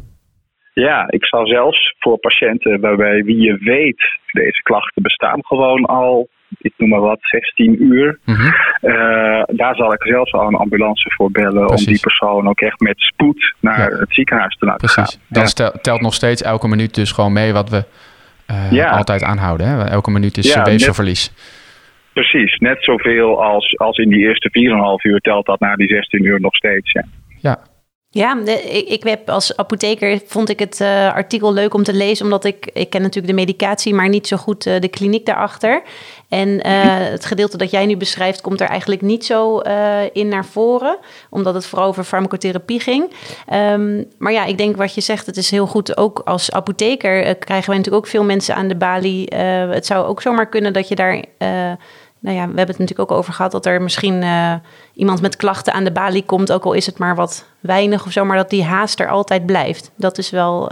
Ja, ik zal zelfs voor patiënten waarbij wie je weet deze klachten bestaan gewoon al ik noem maar wat, 16 uur. Mm -hmm. uh, daar zal ik zelfs al een ambulance voor bellen Precies. om die persoon ook echt met spoed naar ja. het ziekenhuis te laten Precies. gaan. Dan ja. telt nog steeds elke minuut dus gewoon mee wat we uh, ja. altijd aanhouden. Hè? Elke minuut is ja, weefselverlies. Precies, net zoveel als, als in die eerste 4,5 uur telt dat na die 16 uur nog steeds. Ja. ja. Ja, ik, ik heb als apotheker vond ik het uh, artikel leuk om te lezen, omdat ik, ik ken natuurlijk de medicatie, maar niet zo goed uh, de kliniek daarachter. En uh, het gedeelte dat jij nu beschrijft, komt er eigenlijk niet zo in naar voren, omdat het vooral over farmacotherapie ging. Um, maar ja, ik denk wat je zegt, het is heel goed. Ook als apotheker krijgen wij natuurlijk ook veel mensen aan de balie. het zou ook zomaar kunnen dat je daar nou ja, we hebben het natuurlijk ook over gehad dat er misschien iemand met klachten aan de balie komt, ook al is het maar wat weinig of zo, maar dat die haast er altijd blijft. Dat is wel,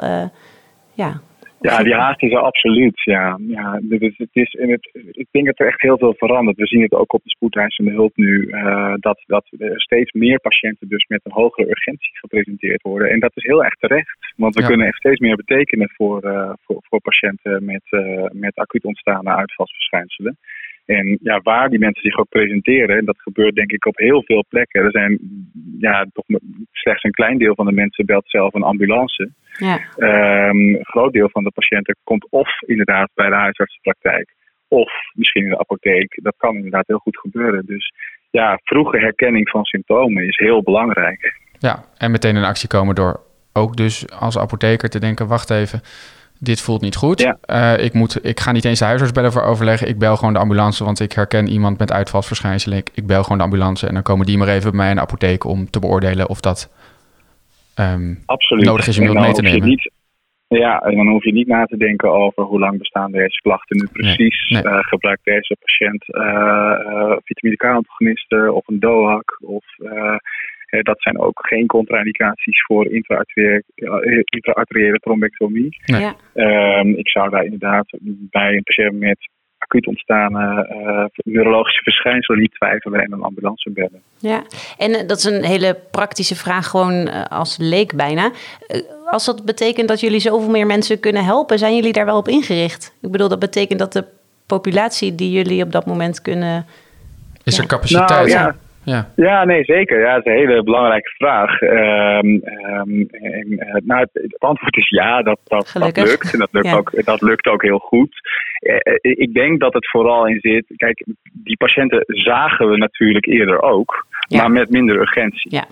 ja. Ja, die haast is er absoluut. Ja, ja dus het is in het, ik denk dat er echt heel veel verandert. We zien het ook op de spoedeisende hulp nu, uh, dat, dat er steeds meer patiënten dus met een hogere urgentie gepresenteerd worden. En dat is heel erg terecht, want we ja. kunnen echt steeds meer betekenen voor, voor, voor patiënten met, met acuut ontstaande uitvalsverschijnselen. En ja, waar die mensen zich ook presenteren, en dat gebeurt denk ik op heel veel plekken. Er zijn ja, toch slechts een klein deel van de mensen belt zelf een ambulance. Ja. Um, een groot deel van de patiënten komt of inderdaad bij de huisartsenpraktijk, of misschien in de apotheek. Dat kan inderdaad heel goed gebeuren. Dus ja, vroege herkenning van symptomen is heel belangrijk. Ja, en meteen in actie komen door ook dus als apotheker te denken, wacht even, dit voelt niet goed. Ja. Uh, ik, moet, ik ga niet eens de huisarts bellen voor overleggen. Ik bel gewoon de ambulance, want ik herken iemand met uitvalsverschijnselen. Ik, ik bel gewoon de ambulance en dan komen die maar even bij mij in de apotheek om te beoordelen of dat um, nodig is om iemand mee te nemen. Niet, ja, en dan hoef je niet na te denken over hoe lang bestaan deze klachten nu precies. Nee. Nee. Uh, gebruikt deze patiënt uh, vitamine K-antagonisten of een DOAC of dat zijn ook geen contra-indicaties voor intra-arteriële trombectomie. Nee. Ja. Um, ik zou daar inderdaad bij een patiënt met acuut ontstane uh, neurologische verschijnselen niet twijfelen en een ambulance bellen. Ja, en uh, dat is een hele praktische vraag, gewoon uh, als leek bijna. als dat betekent dat jullie zoveel meer mensen kunnen helpen, zijn jullie daar wel op ingericht? Ik bedoel, dat betekent dat de populatie die jullie op dat moment kunnen. Is er capaciteit? Nou, ja. Ja, ja nee, zeker. Ja, dat is een hele belangrijke vraag. Ehm, ehm, en, eh, nou, het antwoord is ja, dat, dat, dat lukt. En dat lukt, Ja. ook, dat lukt ook heel goed. Eh, eh, ik denk dat het vooral in zit. Kijk, die patiënten zagen we natuurlijk eerder ook, Ja. maar met minder urgentie. Ja.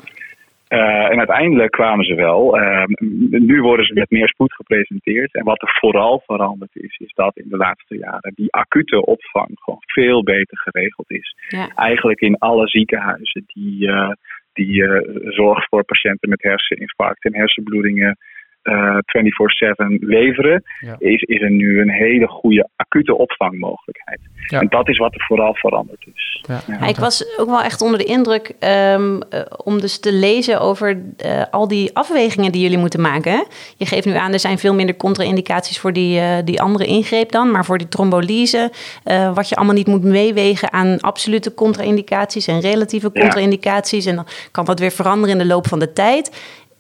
Eh, en uiteindelijk kwamen ze wel. Ehm, nu worden ze met meer spoed gepresenteerd. En wat er vooral veranderd is, is dat in de laatste jaren die acute opvang gewoon veel beter geregeld is. Ja. Eigenlijk in alle ziekenhuizen die, eh, die eh, zorg voor patiënten met herseninfarct en hersenbloedingen eh 24-7 leveren, Ja. is, is er nu een hele goede acute opvangmogelijkheid. Ja. En dat is wat er vooral veranderd is. ja. Ja, ik was ook wel echt onder de indruk ehm, eh, om dus te lezen over eh, al die afwegingen die jullie moeten maken. hè. Je geeft nu aan, er zijn veel minder contra-indicaties voor die, eh, die andere ingreep dan. Maar voor die trombolyse, eh, wat je allemaal niet moet meewegen aan absolute contra-indicaties en relatieve Ja. contra-indicaties. En dan kan dat weer veranderen in de loop van de tijd.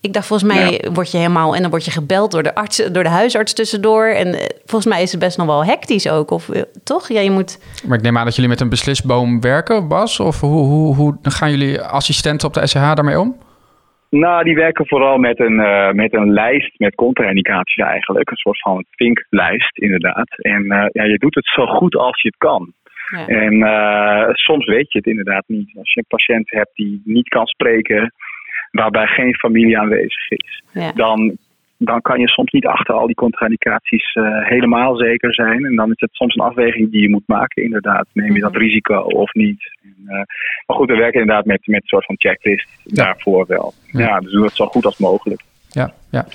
Ik dacht, volgens mij word je helemaal... en dan word je gebeld door de, arts, door de huisarts tussendoor. En eh, volgens mij is het best nog wel hectisch ook. Of eh, toch? Ja, je moet... Maar ik neem aan dat jullie met een beslisboom werken, Bas? Of hoe, hoe, hoe gaan jullie assistenten op de SCH daarmee om? Nou, die werken vooral met een, eh, met een lijst met contra-indicaties eigenlijk. Een soort van vinklijst, inderdaad. En eh, ja, je doet het zo goed als je het kan. Ja. En eh, soms weet je het inderdaad niet. Als je een patiënt hebt die niet kan spreken, waarbij geen familie aanwezig is, Ja. dan, dan kan je soms niet achter al die contra-indicaties eh, helemaal zeker zijn. En dan is het soms een afweging die je moet maken, inderdaad. Neem je dat Mhm. risico of niet? En, eh, maar goed, we werken inderdaad met, met een soort van checklist Ja. daarvoor wel. Ja. Ja. dus we doen het zo goed als mogelijk. Ja, ja.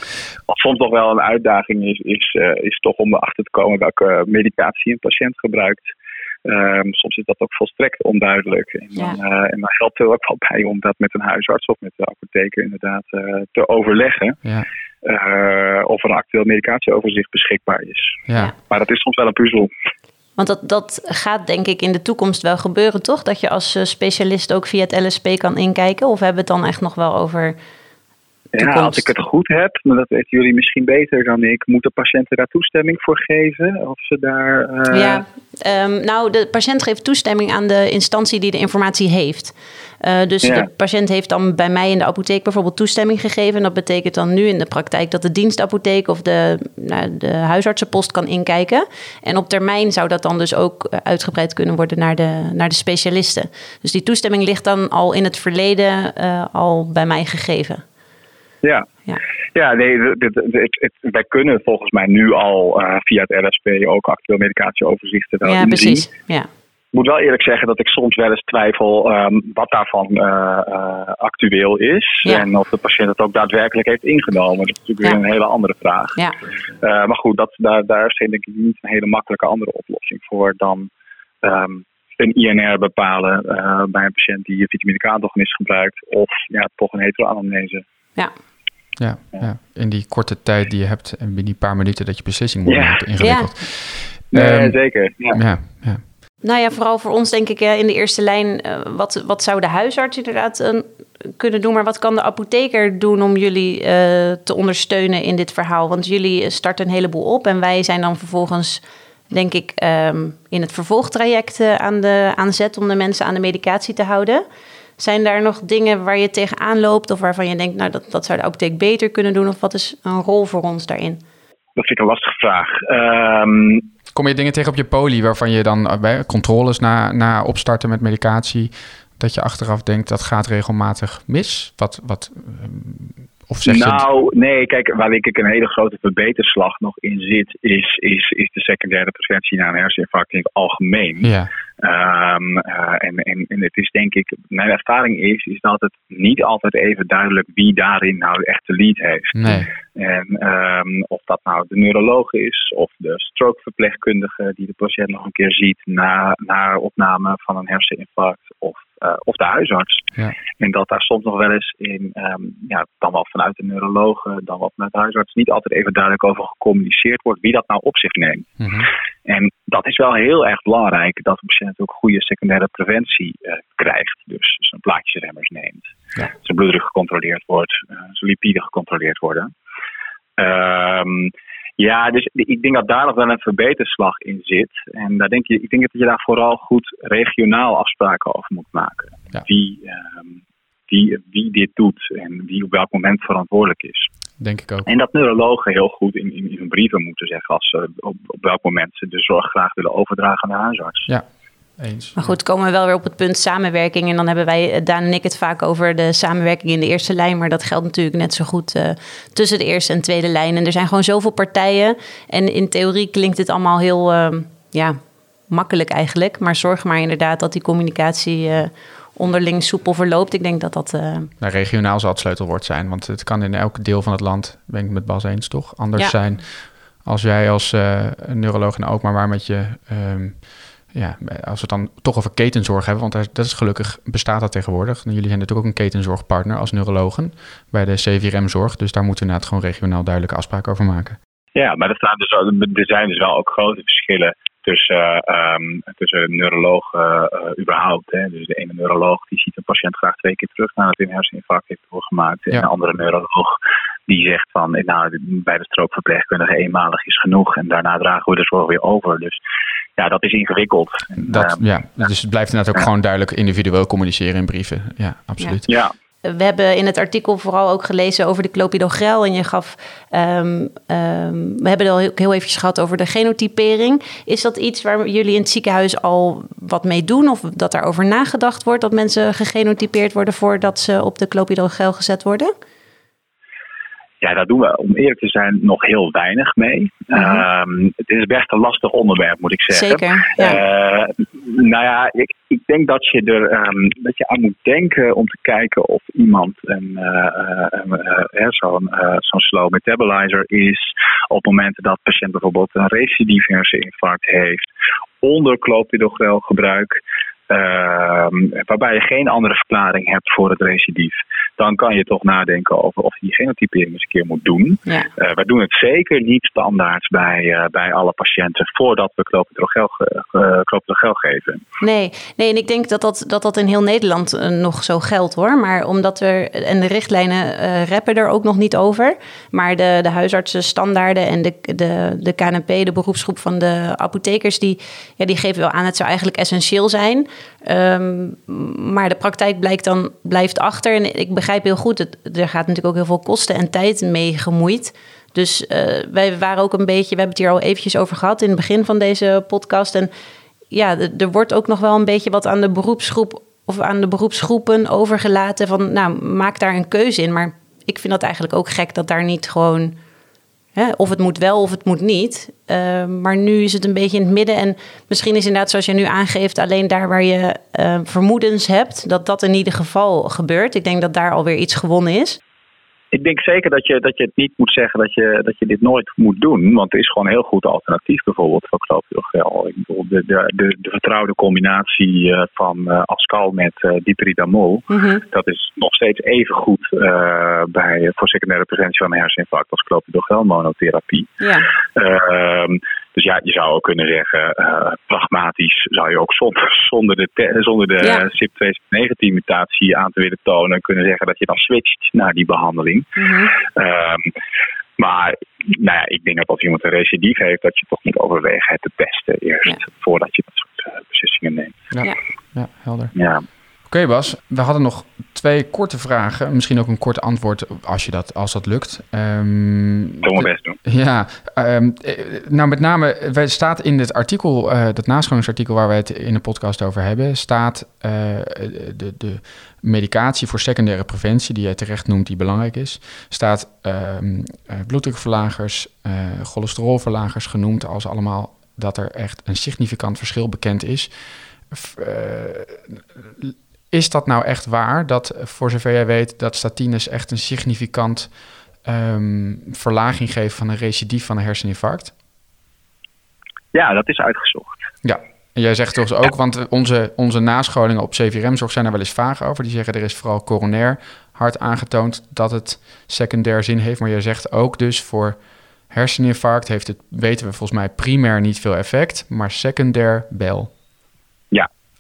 Wat soms nog wel een uitdaging is, is, eh, is toch om erachter te komen welke medicatie een patiënt gebruikt. Ehm, soms is dat ook volstrekt onduidelijk. En dan, Ja. eh, en dan helpt er ook wel bij om dat met een huisarts of met de apotheker inderdaad eh, te overleggen. ja, eh, of er een actueel medicatieoverzicht beschikbaar is. ja. Maar dat is soms wel een puzzel. Want dat, dat gaat denk ik in de toekomst wel gebeuren, toch? Dat je als specialist ook via het LSP kan inkijken? Of hebben we het dan echt nog wel over Ja, als ik het goed heb, maar dat weten jullie misschien beter dan ik, moeten patiënten daar toestemming voor geven? Of ze daar. eh, Ja, ehm, nou, de patiënt geeft toestemming aan de instantie die de informatie heeft. Eh, dus Ja. de patiënt heeft dan bij mij in de apotheek bijvoorbeeld toestemming gegeven. En dat betekent dan nu in de praktijk dat de dienstapotheek of de, nou, de huisartsenpost kan inkijken. En op termijn zou dat dan dus ook eh, uitgebreid kunnen worden naar de, naar de specialisten. Dus die toestemming ligt dan al in het verleden al bij mij gegeven. Ja. Ja. Ja, nee, wij kunnen volgens mij nu al eh, via het RSP ook actueel medicatieoverzichten wel ja, precies. Ja. Ik moet wel eerlijk zeggen dat ik soms wel eens twijfel ehm, wat daarvan eh, eh, actueel is. Ja. En of de patiënt het ook daadwerkelijk heeft ingenomen. Dat is natuurlijk Ja. weer een hele andere vraag. Ja. Maar goed, dat, daar, daar is denk ik niet een hele makkelijke andere oplossing voor dan ehm, een INR bepalen bij een patiënt die een vitamine K-agonist gebruikt. Of ja, toch een heteroanamnese. Ja. Ja, ja, in die korte tijd die je hebt en binnen die paar minuten dat je beslissing moet Ja. maken, ingewikkeld. Nee, Ehm, zeker. Ja. Ja, ja. Nou ja, vooral voor ons denk ik in de eerste lijn. eh, wat, wat zou de huisarts inderdaad eh, kunnen doen? Maar wat kan de apotheker doen om jullie eh, te ondersteunen in dit verhaal? Want jullie starten een heleboel op en wij zijn dan vervolgens, denk ik, ehm, in het vervolgtraject aan de aan zet om de mensen aan de medicatie te houden. Zijn daar nog dingen waar je tegenaan loopt of waarvan je denkt, nou dat, dat zou de apotheek beter kunnen doen? Of wat is een rol voor ons daarin? Dat vind ik een lastige vraag. Ehm, Kom je dingen tegen op je poli waarvan je dan eh, bij controles na, na opstarten met medicatie, dat je achteraf denkt dat gaat regelmatig mis? Wat, wat, ehm, of zeg je... nou, nee, kijk, waar ik een hele grote verbeterslag nog in zit, is, is, is de secundaire preventie na een herseninfarct in het algemeen. Ja, Eh, en, en, en het is denk ik, mijn ervaring is, is dat het niet altijd even duidelijk wie daarin nou echt de lead heeft. nee. En ehm, of dat nou de neuroloog is of de strokeverpleegkundige die de patiënt nog een keer ziet na, na opname van een herseninfarct of, eh, of de huisarts. Ja. En dat daar soms nog wel eens in, ehm, ja, dan wel vanuit de neurologen, dan wel vanuit de huisarts, niet altijd even duidelijk over gecommuniceerd wordt wie dat nou op zich neemt. Mhm. En dat is wel heel erg belangrijk dat de patiënt ook goede secundaire preventie eh, krijgt. Dus zijn plaatjesremmers neemt, Ja. zijn bloeddruk gecontroleerd wordt, eh, zijn lipiden gecontroleerd worden. Ehm, Ja, dus ik denk dat daar nog wel een verbeterslag in zit. En daar denk je, ik denk dat je daar vooral goed regionaal afspraken over moet maken. Wie, ehm, wie, wie dit doet en wie op welk moment verantwoordelijk is. Denk ik ook. En dat neurologen heel goed in, in, in hun brieven moeten zeggen als ze op, op welk moment ze de zorg graag willen overdragen aan de huisarts. Ja, eens. Maar goed, komen we wel weer op het punt samenwerking. En dan hebben wij, eh, Daan en ik, het vaak over de samenwerking in de eerste lijn. Maar dat geldt natuurlijk net zo goed uh, tussen de eerste en tweede lijn. En er zijn gewoon zoveel partijen. En in theorie klinkt het allemaal heel uh, ja, makkelijk eigenlijk. Maar zorg maar inderdaad dat die communicatie uh, onderling soepel verloopt. Ik denk dat dat... Nou, regionaal zal het sleutelwoord zijn. Want het kan in elk deel van het land, ben ik met Bas eens toch, anders ja. zijn... als jij als neuroloog en ook maar waar met je... Um, ja, als we het dan toch over ketenzorg hebben, want dat is gelukkig bestaat dat tegenwoordig. Jullie zijn natuurlijk ook een ketenzorgpartner als neurologen bij de CVRM-zorg. Dus daar moeten we inderdaad gewoon regionaal duidelijke afspraken over maken. Ja, maar er, staan dus, er zijn dus wel ook grote verschillen tussen, um, tussen neurologen uh, überhaupt. Hè. Dus de ene neuroloog die ziet een patiënt graag twee keer terug nadat hij een herseninfarct heeft doorgemaakt. En de andere neuroloog die zegt van nou, bij de strookverpleegkundige eenmalig is genoeg. En daarna dragen we de zorg weer over. Dus ja, dat is ingewikkeld. Dat, um, ja, dus het blijft inderdaad ook gewoon duidelijk individueel communiceren in brieven. Ja, absoluut. Ja. We hebben in het artikel vooral ook gelezen over de clopidogrel. En je gaf, um, um, we hebben het al heel, heel eventjes gehad over de genotypering. Is dat iets waar jullie in het ziekenhuis al wat mee doen? Of dat daarover nagedacht wordt dat mensen gegenotypeerd worden voordat ze op de clopidogrel gezet worden? Ja, daar doen we, om eerlijk te zijn, nog heel weinig mee. Mm -hmm. het is best een lastig onderwerp, moet ik zeggen. Zeker, ja. Uh, nou ja, ik, ik denk dat je er um, dat je aan moet denken om te kijken of iemand een, uh, zo'n zo'n slow metabolizer is. Op het moment dat de patiënt bijvoorbeeld een recidief herseninfarct heeft, onder clopidogrel gebruik. Uh, waarbij je geen andere verklaring hebt voor het recidief, dan kan je toch nadenken over of je die genotypering eens een keer moet doen. Ja. Uh, wij doen het zeker niet standaard bij, uh, bij alle patiënten voordat we clopidogrel, clopidogrel geven. Nee, nee, en ik denk dat dat, dat, dat in heel Nederland nog zo geldt hoor. Maar omdat er, en de richtlijnen uh, rappen er ook nog niet over. Maar de, de huisartsenstandaarden en de, de, de KNP, de beroepsgroep van de apothekers, die, ja, die geven wel aan, het zou eigenlijk essentieel zijn. Um, maar de praktijk blijkt dan, blijft achter. En ik begrijp heel goed, het, er gaat natuurlijk ook heel veel kosten en tijd mee gemoeid. Dus uh, wij waren ook een beetje, we hebben het hier al eventjes over gehad in het begin van deze podcast. En ja, er wordt ook nog wel een beetje wat aan de beroepsgroep of aan de beroepsgroepen overgelaten. Van nou, maak daar een keuze in. Maar ik vind dat eigenlijk ook gek dat daar niet gewoon. Of het moet wel of het moet niet. Uh, maar nu is het een beetje in het midden. En misschien is inderdaad, zoals je nu aangeeft, alleen daar waar je uh, vermoedens hebt, dat dat in ieder geval gebeurt. Ik denk dat daar alweer iets gewonnen is. Ik denk zeker dat je, dat je het niet moet zeggen dat je, dat je dit nooit moet doen. Want er is gewoon een heel goed alternatief bijvoorbeeld voor clopidogrel. De, de, de, de vertrouwde combinatie uh, van uh, Ascal met uh, dipridamol. Mhm. Mm -hmm. Dat is nog steeds even goed bij, voor secundaire preventie van een herseninfarct als clopidogrel monotherapie. Ja. Ehm, dus ja, je zou ook kunnen zeggen, uh, pragmatisch zou je ook zonder, (laughs) zonder de, zonder de Ja. CYP219 mutatie aan te willen tonen, kunnen zeggen dat je dan switcht naar die behandeling. Mhm. Um, maar nou ja, ik denk dat als iemand een recidief heeft, dat je toch moet overwegen het te testen eerst, Ja. voordat je dat soort uh, beslissingen neemt. Ja, Ja. ja helder. Ja. Oké Bas, we hadden nog twee korte vragen. Misschien ook een kort antwoord als, je dat, als dat lukt. Ehm, zal mijn best doen. Ja, ehm, eh, nou met name, wij staat in het artikel, eh, dat nascholingsartikel waar wij het in de podcast over hebben, staat eh, de, de medicatie voor secundaire preventie, die jij terecht noemt, die belangrijk is, staat ehm, eh, bloeddrukverlagers, cholesterolverlagers genoemd als allemaal dat er echt een significant verschil bekend is. Is dat nou echt waar, dat eh, voor zover jij weet, dat statines echt een significant ehm, verlaging geven van een recidief van een herseninfarct? Ja, dat is uitgezocht. Ja. En jij zegt toch ook, want onze, onze nascholingen op CVRM-zorg zijn er wel eens vaag over. Die zeggen er is vooral coronair hard aangetoond dat het secundair zin heeft. Maar jij zegt ook dus voor herseninfarct heeft het, weten we volgens mij, primair niet veel effect, maar secundair wel.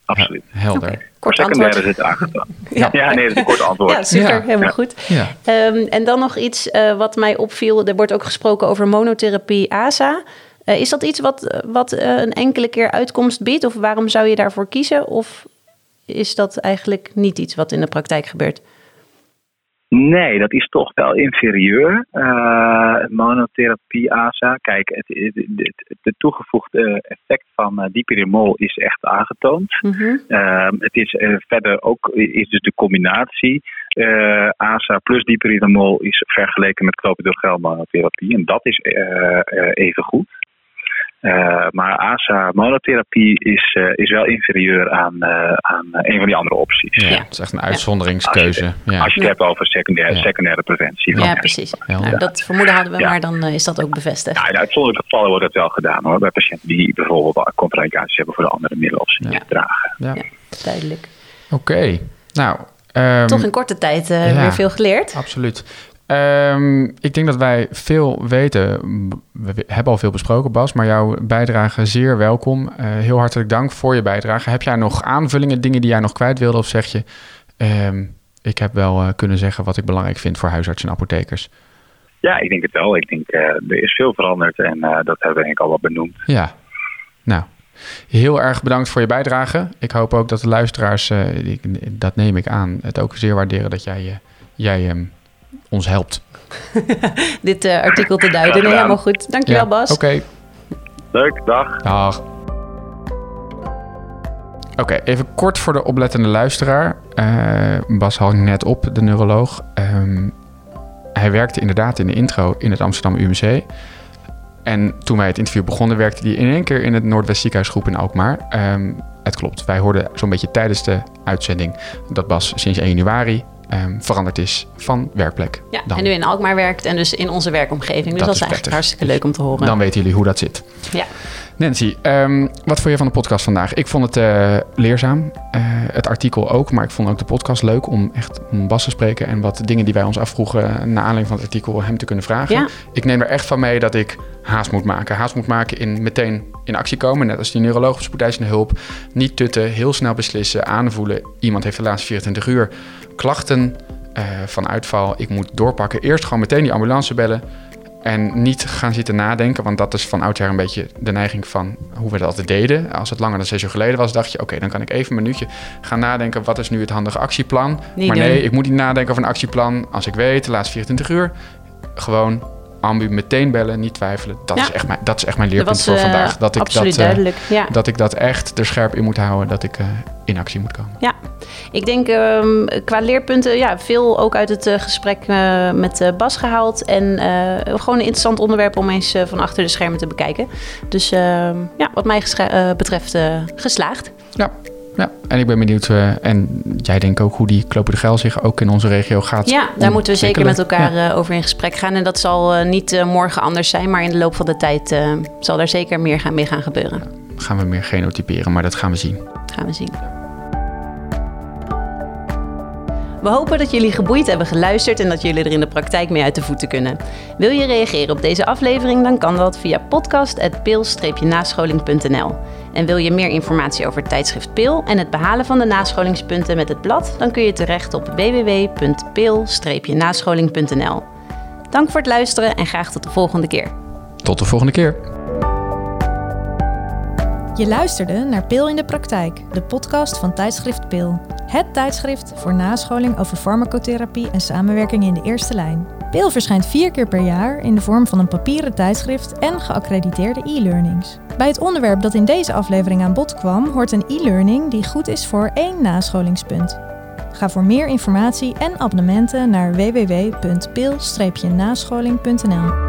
Absoluut. Helder. Oké, Kort antwoord. is (laughs) het. Ja. Ja, nee, dat is een kort antwoord. Ja, super, Ja. helemaal Ja. goed. Ja. Ehm, en dan nog iets eh, wat mij opviel. Er wordt ook gesproken over monotherapie ASA. Eh, is dat iets wat, wat eh, een enkele keer uitkomst biedt? Of waarom zou je daarvoor kiezen? Of is dat eigenlijk niet iets wat in de praktijk gebeurt? Nee, dat is toch wel inferieur. Eh, monotherapie ASA. Kijk, het, het, het, het toegevoegde effect van uh, dipyrimol is echt aangetoond. Mhm. Ehm, het is eh, verder ook is dus de combinatie ASA plus dipyridamol is vergeleken met clopidogrel monotherapie en dat is even goed. Uh, maar ASA monotherapie is, uh, is wel inferieur aan, uh, aan een van die andere opties. Ja, het is echt een uitzonderingskeuze. Als je, ja. als je het hebt over secundaire, Ja. secundaire preventie. Ja, precies. Ja. Nou, dat vermoeden hadden we, Ja. maar dan eh, is dat ook bevestigd. Ja, in uitzonderlijke gevallen wordt dat wel gedaan hoor. Bij patiënten die bijvoorbeeld contraindicaties hebben voor de andere middelen of ze niet Ja. dragen. Ja. Ja. Duidelijk. Oké, nou. ehm, Toch in korte tijd eh, ja. weer veel geleerd. Absoluut. Ehm, ik denk dat wij veel weten. We hebben al veel besproken, Bas, maar jouw bijdrage zeer welkom. Eh, heel hartelijk dank voor je bijdrage. Heb jij nog aanvullingen, dingen die jij nog kwijt wilde? Of zeg je, ehm, ik heb wel eh, kunnen zeggen wat ik belangrijk vind voor huisartsen en apothekers? Ja, ik denk het wel. Ik denk, eh, er is veel veranderd en dat hebben we denk ik al wat benoemd. Ja, nou. Heel erg bedankt voor je bijdrage. Ik hoop ook dat de luisteraars, dat neem ik aan, het ook zeer waarderen dat jij, eh, jij ehm, ons helpt. (laughs) Dit eh, artikel te duiden. Nee, helemaal goed. Dankjewel, Ja, Bas. Oké, Leuk, dag. Dag. Oké, even kort voor de oplettende luisteraar. Eh, Bas hangt net op, de neuroloog. Ehm, hij werkte inderdaad in de intro in het Amsterdam UMC. En toen wij het interview begonnen, werkte hij in één keer in het Noordwest Ziekenhuisgroep in Alkmaar. Ehm, het klopt, wij hoorden zo'n beetje tijdens de uitzending dat Bas sinds 1 januari ehm, veranderd is van werkplek. Ja, Dan- en nu in Alkmaar werkt en dus in onze werkomgeving. Dus Dat dat, is eigenlijk prettig. hartstikke leuk om te horen. Dan weten jullie hoe dat zit. Ja. Nancy, ehm, wat vond je van de podcast vandaag? Ik vond het eh, leerzaam. Eh, het artikel ook, maar ik vond ook de podcast leuk om echt om Bas te spreken en wat dingen die wij ons afvroegen naar aanleiding van het artikel hem te kunnen vragen. Ja. Ik neem er echt van mee dat ik haast moet maken. Haast moet maken in meteen in actie komen, net als die neuroloog op spoedeisende hulp. Niet tutten, heel snel beslissen, aanvoelen. Iemand heeft de laatste 24 uur klachten eh, van uitval. Ik moet doorpakken. Eerst gewoon meteen die ambulance bellen. En niet gaan zitten nadenken, want dat is van oudsher een beetje de neiging van hoe we dat altijd deden. Als het langer dan zes uur geleden was, dacht je: oké, dan kan ik even een minuutje gaan nadenken. Wat is nu het handige actieplan? Niet maar doen. nee, ik moet niet nadenken over een actieplan. Als ik weet, de laatste 24 uur, gewoon ambu meteen bellen, niet twijfelen. Dat, Ja. is, echt mijn, dat is echt mijn leerpunt was voor eh, vandaag. Dat ik dat, eh. Ja. dat ik dat echt er scherp in moet houden, dat ik eh, in actie moet komen. Ja, ik denk ehm, qua leerpunten, ja, veel ook uit het gesprek met Bas gehaald. En gewoon een interessant onderwerp om eens van achter de schermen te bekijken. Dus ehm, ja, wat mij betreft geslaagd. Ja, ja. en ik ben benieuwd, eh, en jij denkt ook hoe die Kloperdegel zich ook in onze regio gaat Ja, daar moeten we zeker met elkaar eh, over in gesprek gaan. En dat zal eh, niet morgen anders zijn, maar in de loop van de tijd zal daar zeker meer gaan, mee gaan gebeuren. Ja, gaan we meer genotyperen, maar dat gaan we zien. Gaan we zien. We hopen dat jullie geboeid hebben geluisterd en dat jullie er in de praktijk mee uit de voeten kunnen. Wil je reageren op deze aflevering, dan kan dat via podcast.pil-nascholing.nl. En wil je meer informatie over het tijdschrift Pil en het behalen van de nascholingspunten met het blad, dan kun je terecht op www.pil-nascholing.nl. Dank voor het luisteren en graag tot de volgende keer. Tot de volgende keer. Je luisterde naar Pil in de Praktijk, de podcast van tijdschrift Pil. Het tijdschrift voor nascholing over farmacotherapie en samenwerking in de eerste lijn. Pil verschijnt vier keer per jaar in de vorm van een papieren tijdschrift en geaccrediteerde e-learnings. Bij het onderwerp dat in deze aflevering aan bod kwam, hoort een e-learning die goed is voor één nascholingspunt. Ga voor meer informatie en abonnementen naar www.pil-nascholing.nl.